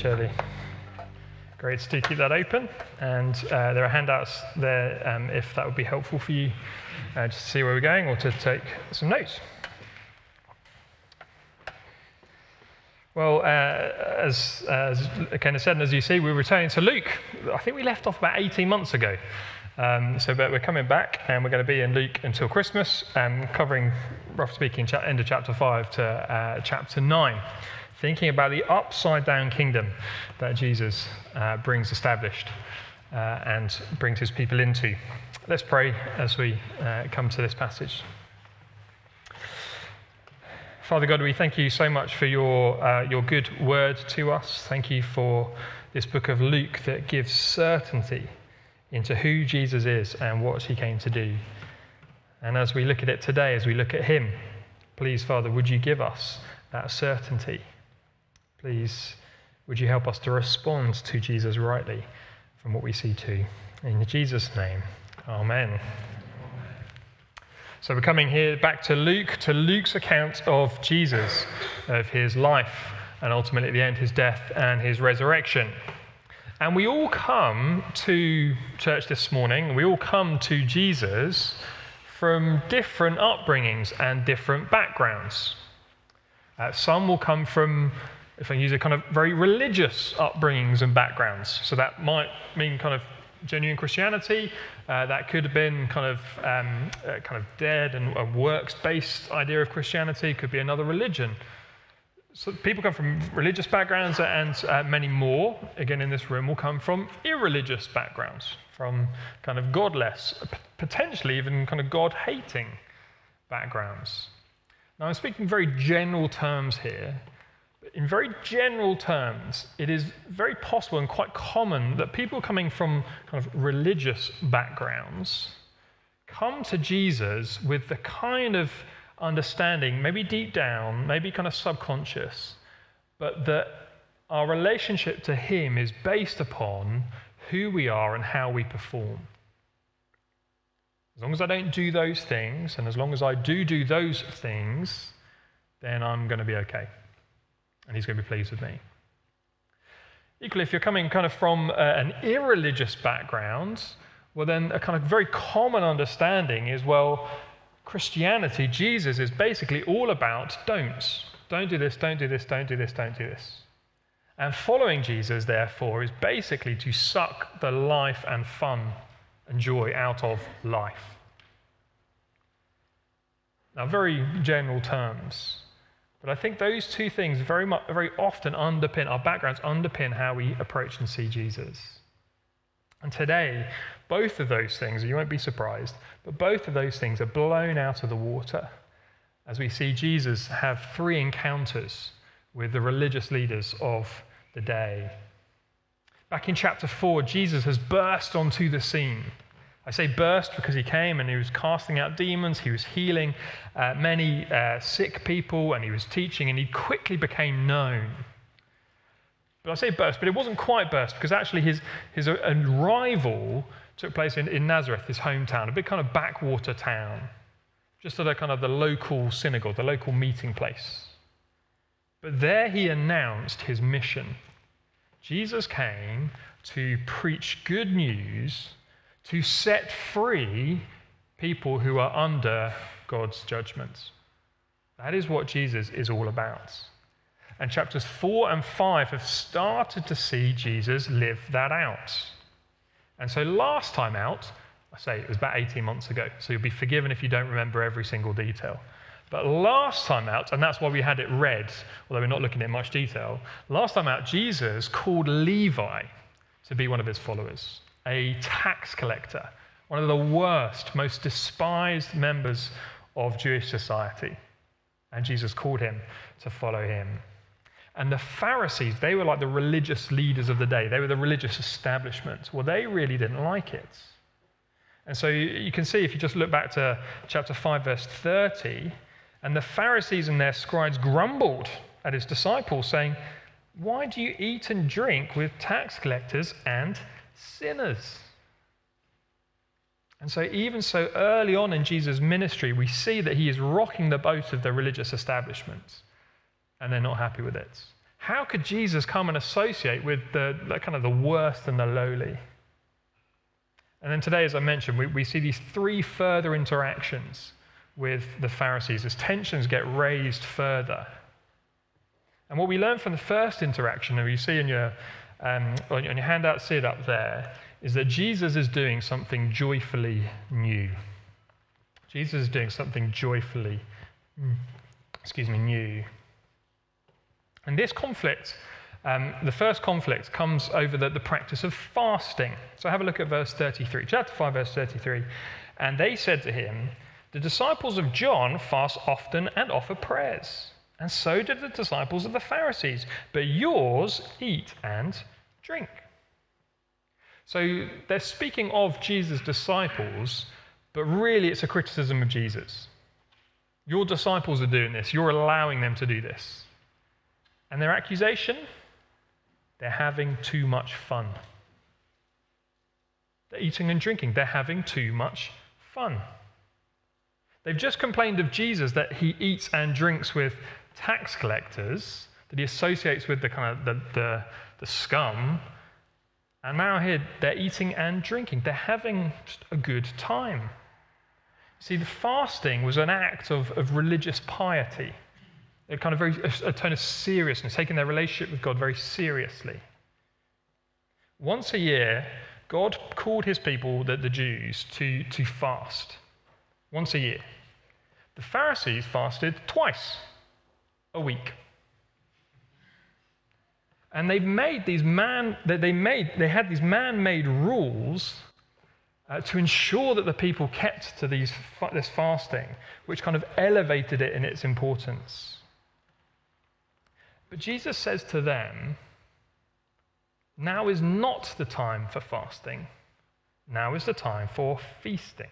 Shirley. Great to keep that open. And uh, there are handouts there um, if that would be helpful for you uh, to see where we're going or to take some notes. Well, uh, as, as Ken has said, and as you see, we're returning to Luke. I think we left off about 18 months ago. Um, so, but we're coming back, and we're going to be in Luke until Christmas, um, covering, roughly speaking, end of chapter 5 to uh, chapter 9 thinking about the upside down kingdom that Jesus uh, brings established uh, and brings his people into. Let's pray as we uh, come to this passage. Father God, we thank you so much for your, uh, your good word to us. Thank you for this book of Luke that gives certainty into who Jesus is and what he came to do. And as we look at it today, as we look at him, please, Father, would you give us that certainty? Please, would you help us to respond to Jesus rightly from what we see too? In Jesus' name, Amen. So we're coming here back to Luke, to Luke's account of Jesus, of his life, and ultimately at the end, his death and his resurrection. And we all come to church this morning, we all come to Jesus from different upbringings and different backgrounds. Uh, some will come from if I use a kind of very religious upbringings and backgrounds. So that might mean kind of genuine Christianity. Uh, that could have been kind of um, kind of dead and a works-based idea of Christianity. Could be another religion. So people come from religious backgrounds, and uh, many more, again in this room, will come from irreligious backgrounds, from kind of godless, potentially even kind of God-hating backgrounds. Now I'm speaking very general terms here in very general terms, it is very possible and quite common that people coming from kind of religious backgrounds come to Jesus with the kind of understanding, maybe deep down, maybe kind of subconscious, but that our relationship to Him is based upon who we are and how we perform. As long as I don't do those things, and as long as I do do those things, then I'm going to be okay and he's going to be pleased with me. Equally, if you're coming kind of from uh, an irreligious background, well, then a kind of very common understanding is well, Christianity, Jesus, is basically all about don'ts. Don't do this, don't do this, don't do this, don't do this. And following Jesus, therefore, is basically to suck the life and fun and joy out of life. Now, very general terms. But I think those two things very, much, very often underpin, our backgrounds underpin how we approach and see Jesus. And today, both of those things, you won't be surprised, but both of those things are blown out of the water as we see Jesus have three encounters with the religious leaders of the day. Back in chapter 4, Jesus has burst onto the scene. I say burst because he came and he was casting out demons, he was healing uh, many uh, sick people, and he was teaching, and he quickly became known. But I say burst, but it wasn't quite burst because actually his, his arrival took place in, in Nazareth, his hometown, a big kind of backwater town, just at a kind of the local synagogue, the local meeting place. But there he announced his mission. Jesus came to preach good news to set free people who are under God's judgments. That is what Jesus is all about. And chapters 4 and 5 have started to see Jesus live that out. And so last time out, I say it was about 18 months ago, so you'll be forgiven if you don't remember every single detail. But last time out, and that's why we had it read, although we're not looking at much detail, last time out, Jesus called Levi to be one of his followers a tax collector, one of the worst, most despised members of Jewish society. And Jesus called him to follow him. And the Pharisees, they were like the religious leaders of the day, they were the religious establishment. Well, they really didn't like it. And so you can see if you just look back to chapter 5, verse 30, and the Pharisees and their scribes grumbled at his disciples, saying, Why do you eat and drink with tax collectors and sinners. And so, even so early on in Jesus' ministry, we see that he is rocking the boat of the religious establishment, and they're not happy with it. How could Jesus come and associate with the, the kind of the worst and the lowly? And then today, as I mentioned, we, we see these three further interactions with the Pharisees as tensions get raised further. And what we learn from the first interaction, and you see in your, um, on your handout, see it up there, is that Jesus is doing something joyfully new. Jesus is doing something joyfully, mm, excuse me, new. And this conflict, um, the first conflict, comes over the, the practice of fasting. So have a look at verse 33, chapter 5, verse 33. And they said to him, The disciples of John fast often and offer prayers, and so did the disciples of the Pharisees, but yours eat and drink. So they're speaking of Jesus' disciples, but really it's a criticism of Jesus. Your disciples are doing this, you're allowing them to do this. And their accusation? They're having too much fun. They're eating and drinking, they're having too much fun. They've just complained of Jesus that he eats and drinks with tax collectors, that he associates with the kind of the, the, the scum and now here, they're eating and drinking. They're having a good time. See, the fasting was an act of, of religious piety, a kind of very a tone of seriousness, taking their relationship with God very seriously. Once a year, God called his people, the, the Jews, to, to fast. Once a year. The Pharisees fasted twice a week. And they've made these man, they, made, they had these man-made rules uh, to ensure that the people kept to these, this fasting, which kind of elevated it in its importance. But Jesus says to them, now is not the time for fasting. Now is the time for feasting.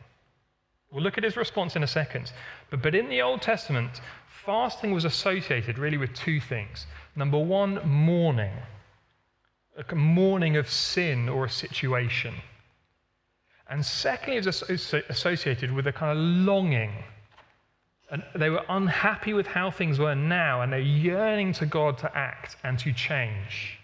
We'll look at his response in a second. But, but in the Old Testament, fasting was associated really with two things. Number one, mourning, a mourning of sin or a situation. And secondly, it was associated with a kind of longing. And they were unhappy with how things were now, and they're yearning to God to act and to change.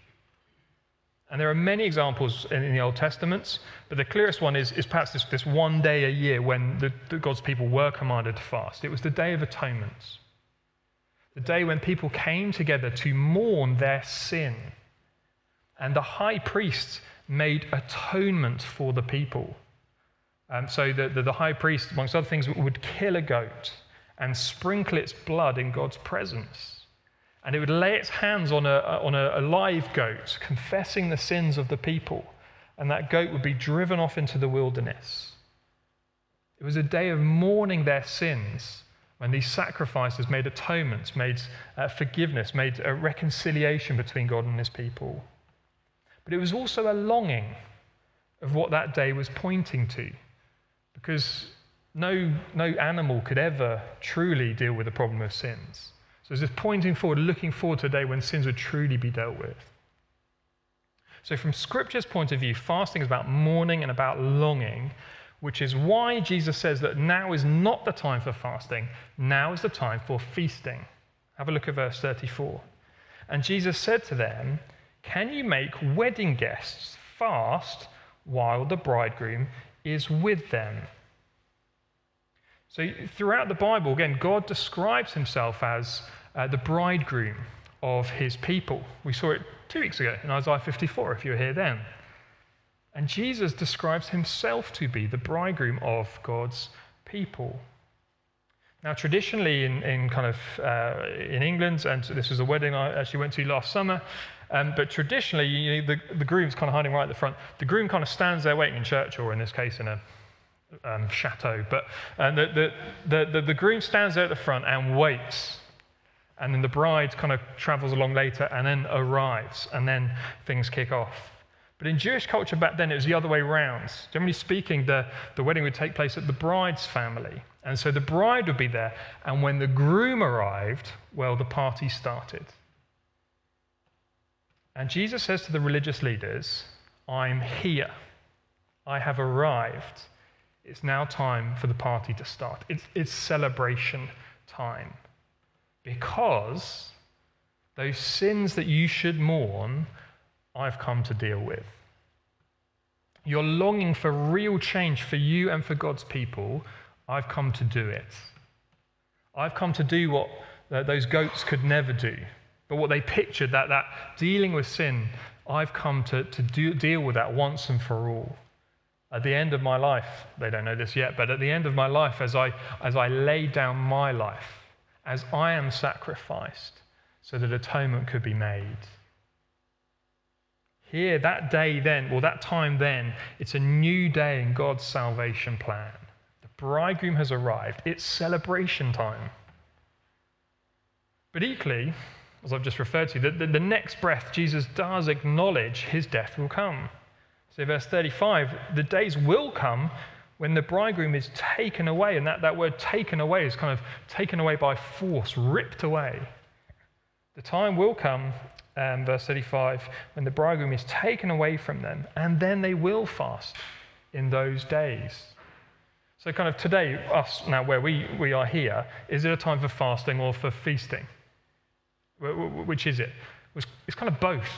And there are many examples in, in the Old Testament, but the clearest one is, is perhaps this, this one day a year when the, the God's people were commanded to fast. It was the Day of Atonement the day when people came together to mourn their sin. And the high priest made atonement for the people. Um, so the, the, the high priest, amongst other things, would kill a goat and sprinkle its blood in God's presence. And it would lay its hands on a, on a, a live goat, confessing the sins of the people. And that goat would be driven off into the wilderness. It was a day of mourning their sins when these sacrifices made atonements, made uh, forgiveness, made a reconciliation between God and his people. But it was also a longing of what that day was pointing to, because no, no animal could ever truly deal with the problem of sins. So it's just pointing forward, looking forward to a day when sins would truly be dealt with. So, from Scripture's point of view, fasting is about mourning and about longing which is why Jesus says that now is not the time for fasting, now is the time for feasting. Have a look at verse 34. And Jesus said to them, Can you make wedding guests fast while the bridegroom is with them? So, throughout the Bible, again, God describes himself as uh, the bridegroom of his people. We saw it two weeks ago in Isaiah 54, if you were here then. And Jesus describes himself to be the bridegroom of God's people. Now, traditionally, in, in kind of uh, in England, and this was a wedding I actually went to last summer, um, but traditionally, you know, the, the groom's kind of hiding right at the front. The groom kind of stands there waiting in church, or in this case, in a um, chateau. But uh, the, the, the, the groom stands there at the front and waits. And then the bride kind of travels along later and then arrives, and then things kick off. But in Jewish culture back then, it was the other way around. Generally speaking, the, the wedding would take place at the bride's family. And so the bride would be there. And when the groom arrived, well, the party started. And Jesus says to the religious leaders, I'm here. I have arrived. It's now time for the party to start. It's, it's celebration time. Because Those sins that you should mourn, I've come to deal with. You're longing for real change for you and for God's people. I've come to do it. I've come to do what uh, those goats could never do. But what they pictured, that, that dealing with sin, I've come to, to do, deal with that once and for all. At the end of my life, they don't know this yet, but at the end of my life, as I, as I lay down my life, as I am sacrificed, so that atonement could be made. Here, that day then, or that time then, it's a new day in God's salvation plan. The bridegroom has arrived. It's celebration time. But equally, as I've just referred to, the, the, the next breath, Jesus does acknowledge his death will come. So, verse 35 the days will come when the bridegroom is taken away. And that, that word taken away is kind of taken away by force, ripped away. The time will come, um, verse 35, when the bridegroom is taken away from them, and then they will fast in those days. So, kind of today, us now where we, we are here, is it a time for fasting or for feasting? Which is it? It's kind of both.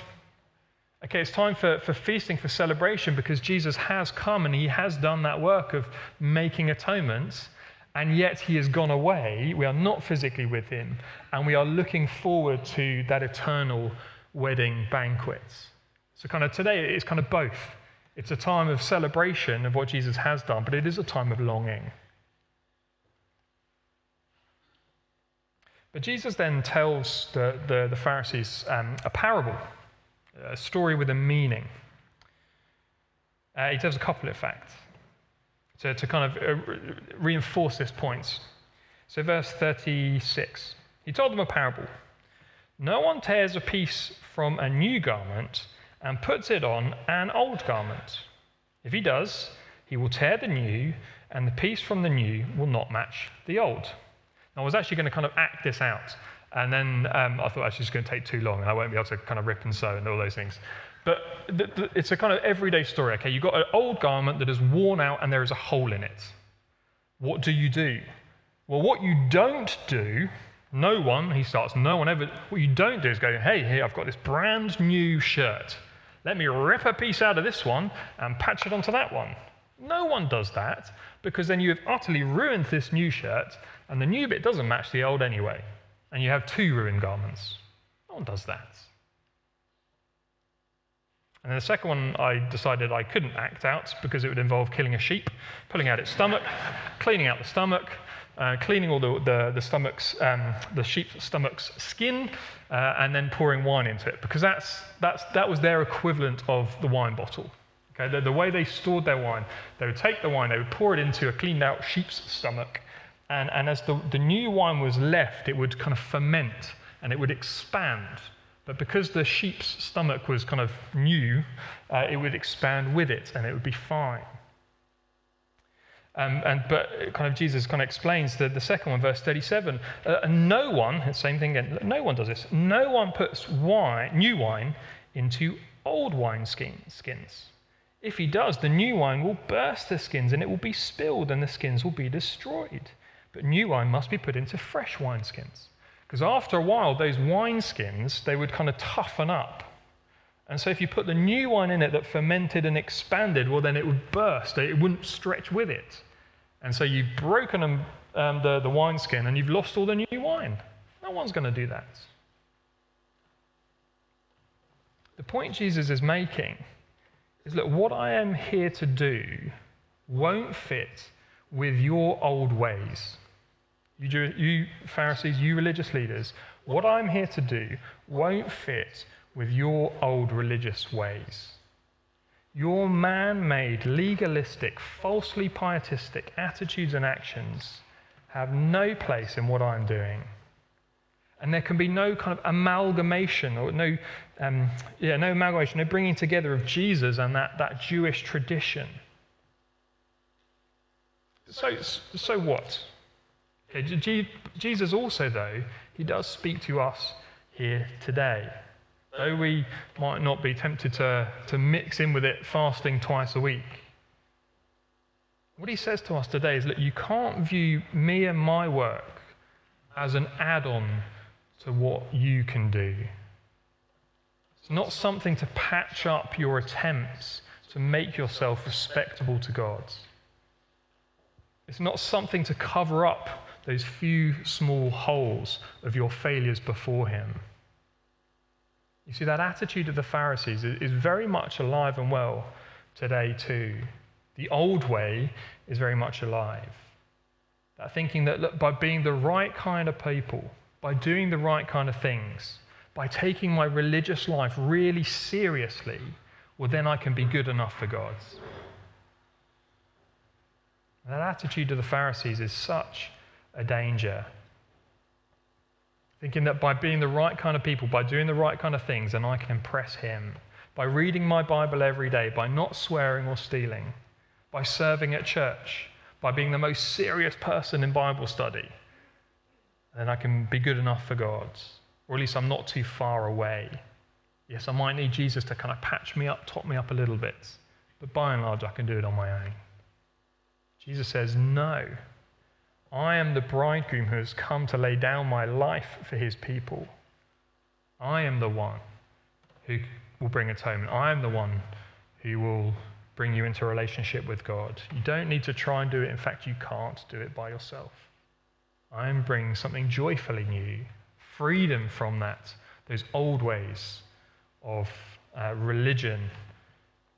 Okay, it's time for, for feasting, for celebration, because Jesus has come and he has done that work of making atonements, and yet he has gone away. We are not physically with him, and we are looking forward to that eternal wedding banquet. So, kind of today, it's kind of both. It's a time of celebration of what Jesus has done, but it is a time of longing. But Jesus then tells the, the, the Pharisees um, a parable a story with a meaning. Uh, he does a couple of facts to, to kind of uh, reinforce this point. So, verse 36 he told them a parable. No one tears a piece from a new garment and puts it on an old garment. If he does, he will tear the new, and the piece from the new will not match the old. Now, I was actually going to kind of act this out and then um, I thought actually it's going to take too long and I won't be able to kind of rip and sew and all those things. But it's a kind of everyday story, okay? You've got an old garment that is worn out and there is a hole in it. What do you do? Well, what you don't do, no one, he starts, no one ever, what you don't do is go, hey, here, I've got this brand new shirt. Let me rip a piece out of this one and patch it onto that one. No one does that because then you have utterly ruined this new shirt and the new bit doesn't match the old anyway and you have two ruined garments. No one does that. And then the second one, I decided I couldn't act out because it would involve killing a sheep, pulling out its stomach, cleaning out the stomach, uh, cleaning all the, the, the stomach's, um, the sheep's stomach's skin, uh, and then pouring wine into it because that's, that's, that was their equivalent of the wine bottle. Okay, the, the way they stored their wine, they would take the wine, they would pour it into a cleaned out sheep's stomach, and, and as the, the new wine was left, it would kind of ferment and it would expand. But because the sheep's stomach was kind of new, uh, it would expand with it and it would be fine. Um, and, but kind of Jesus kind of explains the, the second one, verse 37. Uh, no one, same thing again, no one does this. No one puts wine, new wine into old wine skins. If he does, the new wine will burst the skins and it will be spilled and the skins will be destroyed. But new wine must be put into fresh wineskins. Because after a while, those wineskins, they would kind of toughen up. And so if you put the new wine in it that fermented and expanded, well, then it would burst. It wouldn't stretch with it. And so you've broken um, the, the wineskin and you've lost all the new wine. No one's going to do that. The point Jesus is making is look, what I am here to do won't fit with your old ways. You, you Pharisees, you religious leaders, what I'm here to do won't fit with your old religious ways. Your man made, legalistic, falsely pietistic attitudes and actions have no place in what I'm doing. And there can be no kind of amalgamation or no, um, yeah, no amalgamation, no bringing together of Jesus and that, that Jewish tradition. So, so what? Jesus also, though, he does speak to us here today. Though we might not be tempted to, to mix in with it fasting twice a week. What he says to us today is that you can't view me and my work as an add on to what you can do. It's not something to patch up your attempts to make yourself respectable to God. It's not something to cover up those few small holes of your failures before Him. You see, that attitude of the Pharisees is very much alive and well today, too. The old way is very much alive. That thinking that look, by being the right kind of people, by doing the right kind of things, by taking my religious life really seriously, well, then I can be good enough for God. that attitude of the Pharisees is such a danger. Thinking that by being the right kind of people, by doing the right kind of things, then I can impress Him. By reading my Bible every day, by not swearing or stealing, by serving at church, by being the most serious person in Bible study, then I can be good enough for God or at least I'm not too far away. Yes, I might need Jesus to kind of patch me up, top me up a little bit, but by and large, I can do it on my own. Jesus says, No, I am the bridegroom who has come to lay down my life for his people. I am the one who will bring atonement. I am the one who will bring you into relationship with God. You don't need to try and do it. In fact, you can't do it by yourself. I am bringing something joyfully new freedom from that, those old ways of uh, religion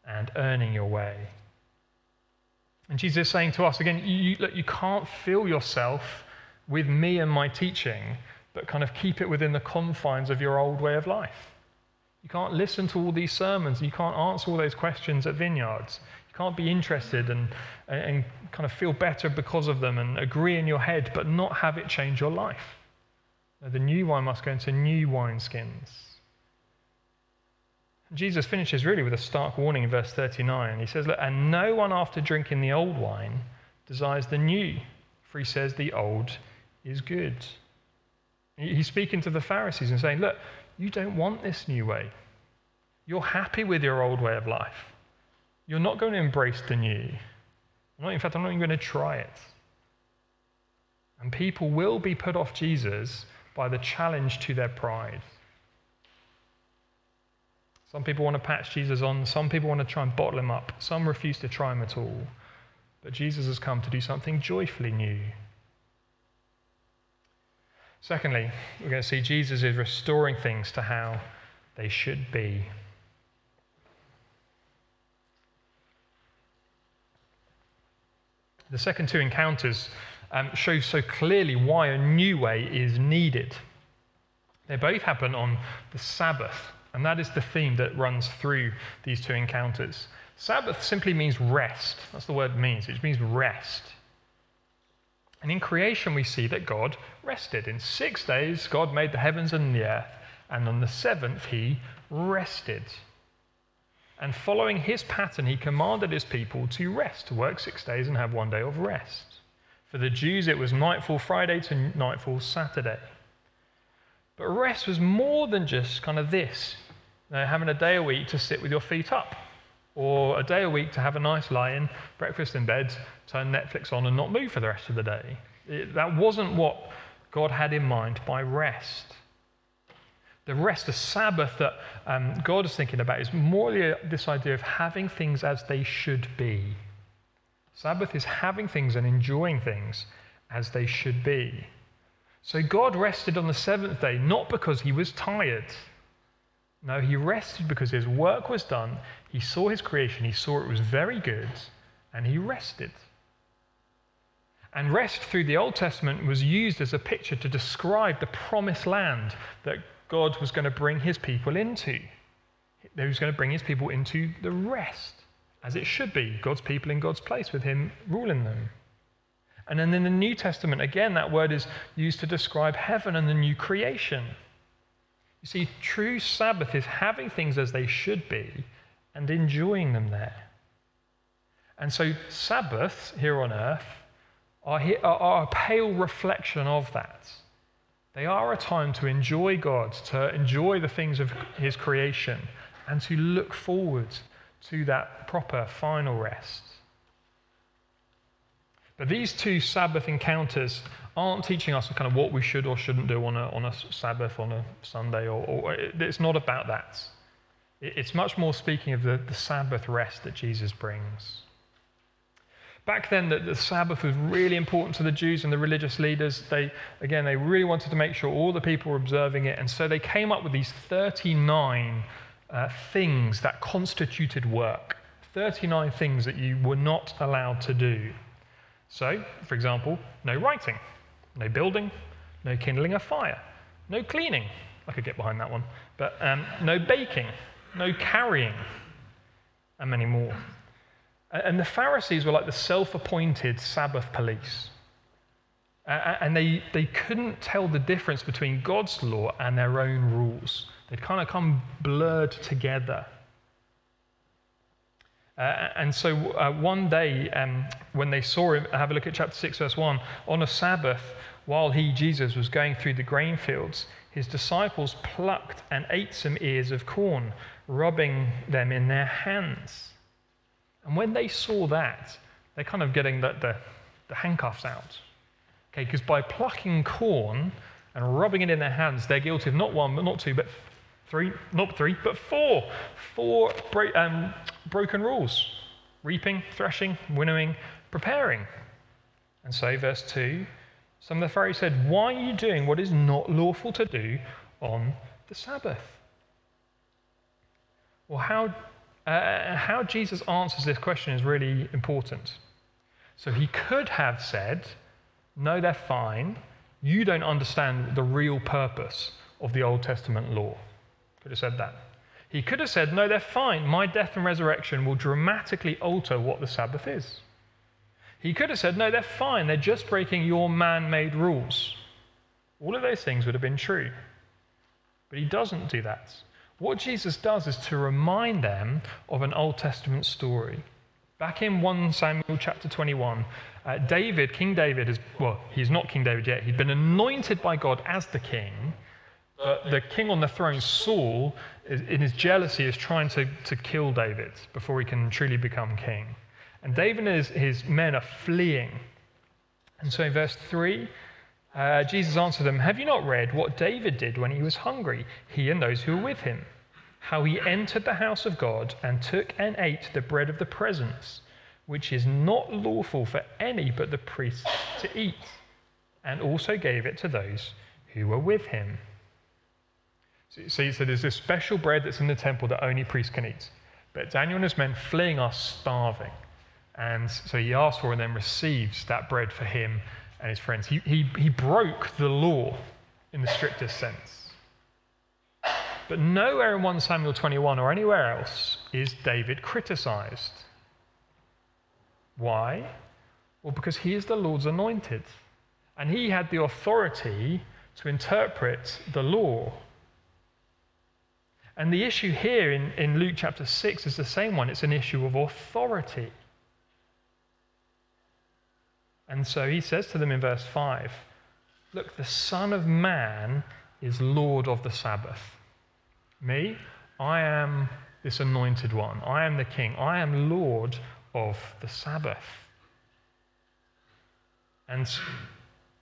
and earning your way. And Jesus is saying to us again, you, look, you can't fill yourself with me and my teaching, but kind of keep it within the confines of your old way of life. You can't listen to all these sermons. You can't answer all those questions at vineyards. You can't be interested and, and kind of feel better because of them and agree in your head, but not have it change your life. The new wine must go into new wineskins. Jesus finishes really with a stark warning in verse 39. He says, Look, and no one after drinking the old wine desires the new, for he says the old is good. He's speaking to the Pharisees and saying, Look, you don't want this new way. You're happy with your old way of life. You're not going to embrace the new. Not, in fact, I'm not even going to try it. And people will be put off Jesus by the challenge to their pride. Some people want to patch Jesus on, some people want to try and bottle him up, some refuse to try him at all. But Jesus has come to do something joyfully new. Secondly, we're going to see Jesus is restoring things to how they should be. The second two encounters um, shows so clearly why a new way is needed. They both happen on the Sabbath, and that is the theme that runs through these two encounters. Sabbath simply means rest. That's the word means. It means rest. And in creation, we see that God rested. In six days, God made the heavens and the earth, and on the seventh, he rested. And following his pattern, he commanded his people to rest, to work six days and have one day of rest. For the Jews, it was nightfall Friday to nightfall Saturday. But rest was more than just kind of this you know, having a day a week to sit with your feet up, or a day a week to have a nice lie in, breakfast in bed, turn Netflix on, and not move for the rest of the day. It, that wasn't what God had in mind by rest. The rest, the Sabbath that um, God is thinking about, is more this idea of having things as they should be. Sabbath is having things and enjoying things as they should be. So God rested on the seventh day, not because he was tired. No, he rested because his work was done. He saw his creation, he saw it was very good, and he rested. And rest through the Old Testament was used as a picture to describe the promised land that God was going to bring his people into. He was going to bring his people into the rest as it should be God's people in God's place with Him ruling them. And then in the New Testament, again, that word is used to describe heaven and the new creation. You see, true Sabbath is having things as they should be and enjoying them there. And so, Sabbaths here on earth are, here, are a pale reflection of that. They are a time to enjoy God, to enjoy the things of His creation, and to look forward to that proper final rest. But these two Sabbath encounters aren't teaching us kind of what we should or shouldn't do on a, on a Sabbath, on a Sunday, or, or it's not about that. It's much more speaking of the, the Sabbath rest that Jesus brings. Back then, the, the, Sabbath was really important to the Jews and the religious leaders. They, again, they really wanted to make sure all the people were observing it. And so they came up with these 39 uh, things that constituted work 39 things that you were not allowed to do. So, for example, no writing, no building, no kindling a fire, no cleaning. I could get behind that one. But um, no baking, no carrying, and many more. And the Pharisees were like the self appointed Sabbath police. And they, they couldn't tell the difference between God's law and their own rules. They'd kind of come blurred together. Uh, and so uh, one day, um, when they saw him, have a look at chapter 6, verse 1, on a Sabbath, while he, Jesus, was going through the grain fields, his disciples plucked and ate some ears of corn, rubbing them in their hands. And when they saw that, they're kind of getting the, the, the handcuffs out. Okay, because by plucking corn and rubbing it in their hands, they're guilty of not one, but not two, but three, not three, but four. Four um, broken rules reaping, threshing, winnowing, preparing. And so, verse 2 some of the Pharisees said, Why are you doing what is not lawful to do on the Sabbath? Well, how uh, how Jesus answers this question is really important. So he could have said, No, they're fine. You don't understand the real purpose of the Old Testament law. Could have said that. He could have said, No, they're fine. My death and resurrection will dramatically alter what the Sabbath is. He could have said, No, they're fine. They're just breaking your man made rules. All of those things would have been true. But he doesn't do that. What Jesus does is to remind them of an Old Testament story. Back in 1 Samuel chapter 21, uh, David, King David, is, well, he's not King David yet. He'd been anointed by God as the king. But the king on the throne, Saul, in his jealousy, is trying to, to kill David before he can truly become king. And David and his, his men are fleeing. And so in verse 3, uh, Jesus answered them, Have you not read what David did when he was hungry, he and those who were with him? How he entered the house of God and took and ate the bread of the presence, which is not lawful for any but the priests to eat, and also gave it to those who were with him. So, so there's this special bread that's in the temple that only priests can eat. But Daniel and his men fleeing are starving. And so he asks for and then receives that bread for him and his friends. He, he, he broke the law in the strictest sense. But nowhere in 1 Samuel 21 or anywhere else is David criticized. Why? Well, because he is the Lord's anointed. And he had the authority to interpret the law. And the issue here in, in Luke chapter 6 is the same one it's an issue of authority. And so he says to them in verse 5 Look, the Son of Man is Lord of the Sabbath. Me, I am this anointed one. I am the king. I am Lord of the Sabbath. And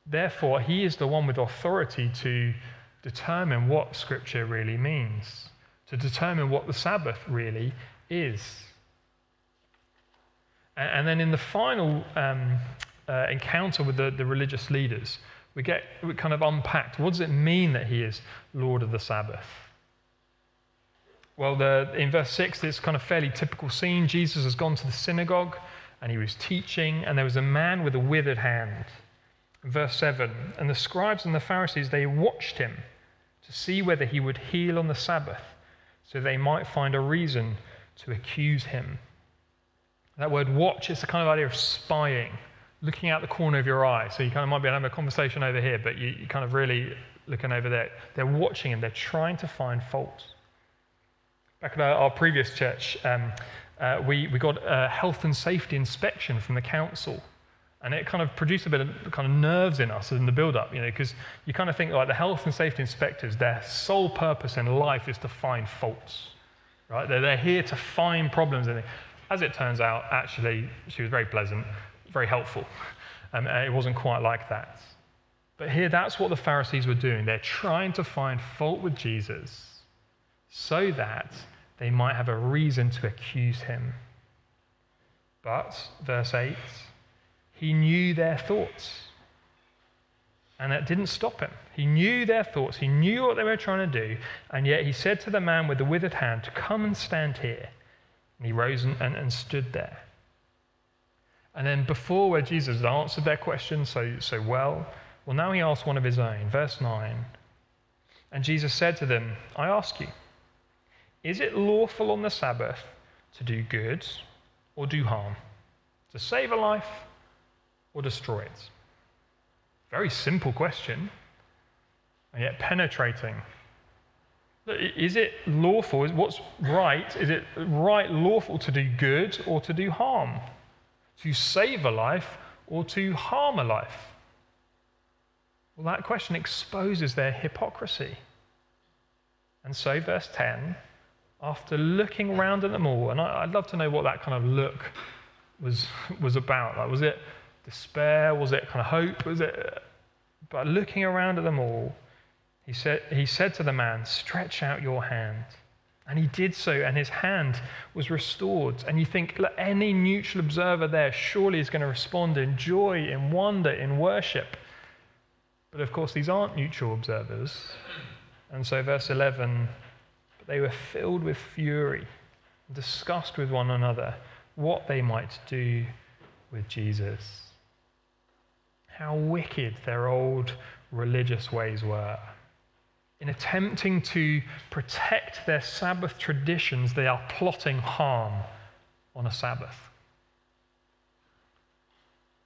therefore, he is the one with authority to determine what Scripture really means, to determine what the Sabbath really is. And then in the final um, uh, encounter with the, the religious leaders, we get we kind of unpacked. What does it mean that he is Lord of the Sabbath? Well, the, in verse 6, it's kind of fairly typical scene. Jesus has gone to the synagogue and he was teaching, and there was a man with a withered hand. Verse 7 And the scribes and the Pharisees, they watched him to see whether he would heal on the Sabbath, so they might find a reason to accuse him. That word watch is the kind of idea of spying looking out the corner of your eye. So you kind of might be having a conversation over here, but you, are kind of really looking over there. They're watching him, they're trying to find fault. Back at our, our previous church, um, uh, we, we got a health and safety inspection from the council. And it kind of produced a bit of kind of nerves in us in the build up, you know, because you kind of think like the health and safety inspectors, their sole purpose in life is to find faults, right? They're, they're here to find problems. And as it turns out, actually, she was very pleasant very helpful. Um, it wasn't quite like that. But here, that's what the Pharisees were doing. They're trying to find fault with Jesus so that they might have a reason to accuse him. But, verse 8, he knew their thoughts. And that didn't stop him. He knew their thoughts, he knew what they were trying to do, and yet he said to the man with the withered hand come and stand here. And he rose and, and, and stood there. And then, before where Jesus answered their question so, so well, well, now he asked one of his own. Verse 9. And Jesus said to them, I ask you, is it lawful on the Sabbath to do good or do harm? To save a life or destroy it? Very simple question, and yet penetrating. Is it lawful? What's right? Is it right, lawful to do good or to do harm? To save a life or to harm a life? Well, that question exposes their hypocrisy. And so, verse 10 after looking around at them all, and I, would love to know what that kind of look was, was about. Like, was it despair? Was it kind of hope? Was it? But looking around at them all, he said, he said to the man, Stretch out your hand. And he did so, and his hand was restored. And you think, look, any neutral observer there surely is going to respond in joy, in wonder, in worship. But of course, these aren't neutral observers. And so, verse 11 they were filled with fury, discussed with one another what they might do with Jesus. How wicked their old religious ways were. In attempting to protect their Sabbath traditions, they are plotting harm on a Sabbath.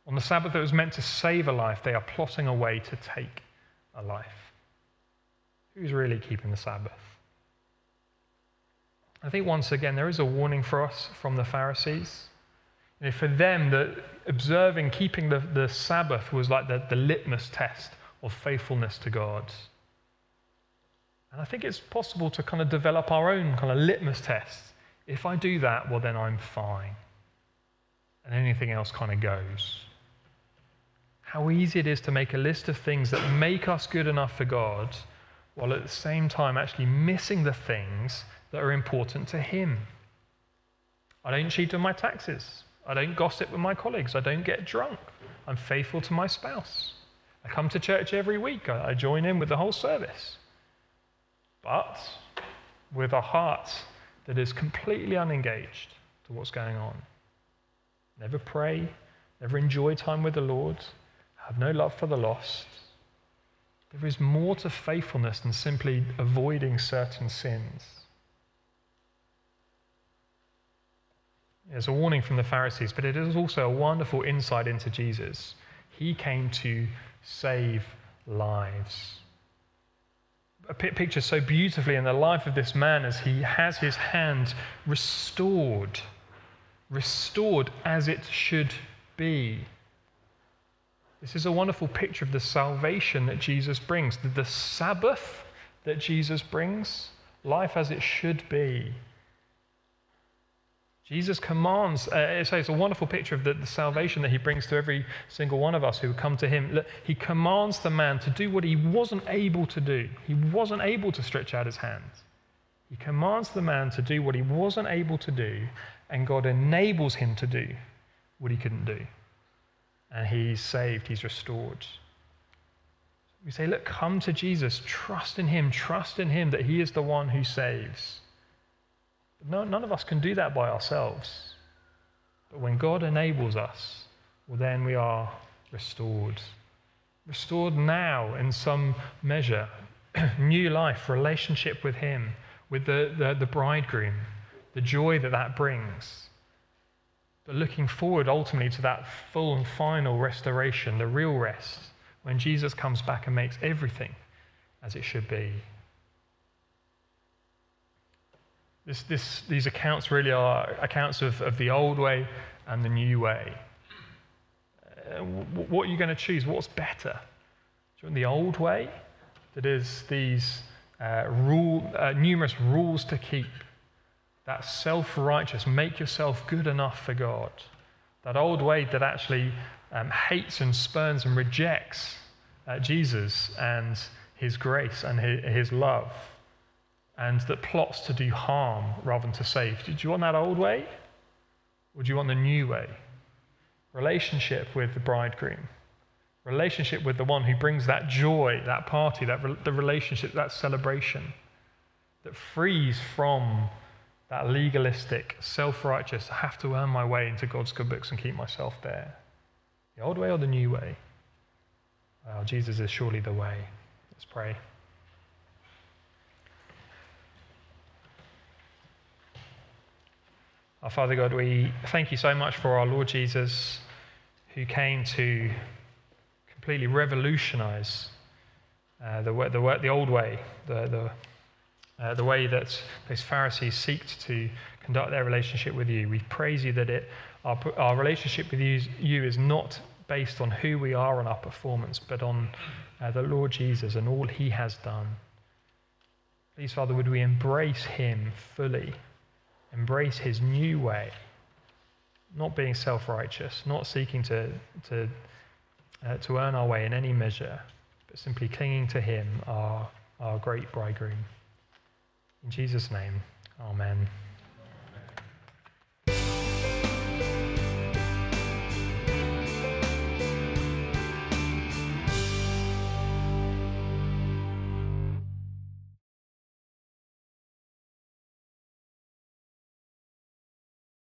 On the Sabbath that was meant to save a life, they are plotting a way to take a life. Who's really keeping the Sabbath? I think once again, there is a warning for us from the Pharisees. You know, for them, the, observing, keeping the, the Sabbath was like the, the litmus test of faithfulness to God. And I think it's possible to kind of develop our own kind of litmus test. If I do that, well, then I'm fine. And anything else kind of goes. How easy it is to make a list of things that make us good enough for God, while at the same time actually missing the things that are important to Him. I don't cheat on my taxes. I don't gossip with my colleagues. I don't get drunk. I'm faithful to my spouse. I come to church every week. I join in with the whole service. But with a heart that is completely unengaged to what's going on. Never pray, never enjoy time with the Lord, have no love for the lost. There is more to faithfulness than simply avoiding certain sins. It's a warning from the Pharisees, but it is also a wonderful insight into Jesus. He came to save lives. A picture so beautifully in the life of this man as he has his hand restored, restored as it should be. This is a wonderful picture of the salvation that Jesus brings, the, Sabbath that Jesus brings, life as it should be. Jesus commands, uh, so it's a wonderful picture of the, the, salvation that he brings to every single one of us who come to him. He commands the man to do what he wasn't able to do. He wasn't able to stretch out his hands. He commands the man to do what he wasn't able to do, and God enables him to do what he couldn't do. And he's saved, he's restored. We say, look, come to Jesus, trust in him, trust in him that he is the one who saves. No, none of us can do that by ourselves. But when God enables us, well, then we are restored. Restored now in some measure. New life, relationship with Him, with the, the, the bridegroom, the joy that that brings. But looking forward ultimately to that full and final restoration, the real rest, when Jesus comes back and makes everything as it should be. This, this, these accounts really are accounts of, of the old way and the new way. Uh, what are you going to choose? What's better? Do you want the old way, that is these uh, rule, uh, numerous rules to keep, that self righteous, make yourself good enough for God, that old way that actually um, hates and spurns and rejects uh, Jesus and his grace and his, his love, and that plots to do harm rather than to save. Do you want that old way? Or do you want the new way? Relationship with the bridegroom. Relationship with the one who brings that joy, that party, that the relationship, that celebration that frees from that legalistic, self righteous, I have to earn my way into God's good books and keep myself there. The old way or the new way? Well, Jesus is surely the way. Let's pray. Our Father God, we thank you so much for our Lord Jesus who came to completely revolutionize uh, the, the, the old way, the, the uh, the way that those Pharisees seeked to conduct their relationship with you. We praise you that it, our, our relationship with you, you is not based on who we are and our performance, but on uh, the Lord Jesus and all he has done. Please, Father, would we embrace him fully, embrace his new way, not being self righteous, not seeking to, to, uh, to earn our way in any measure, but simply clinging to him, our, our great bridegroom. In Jesus' name, amen.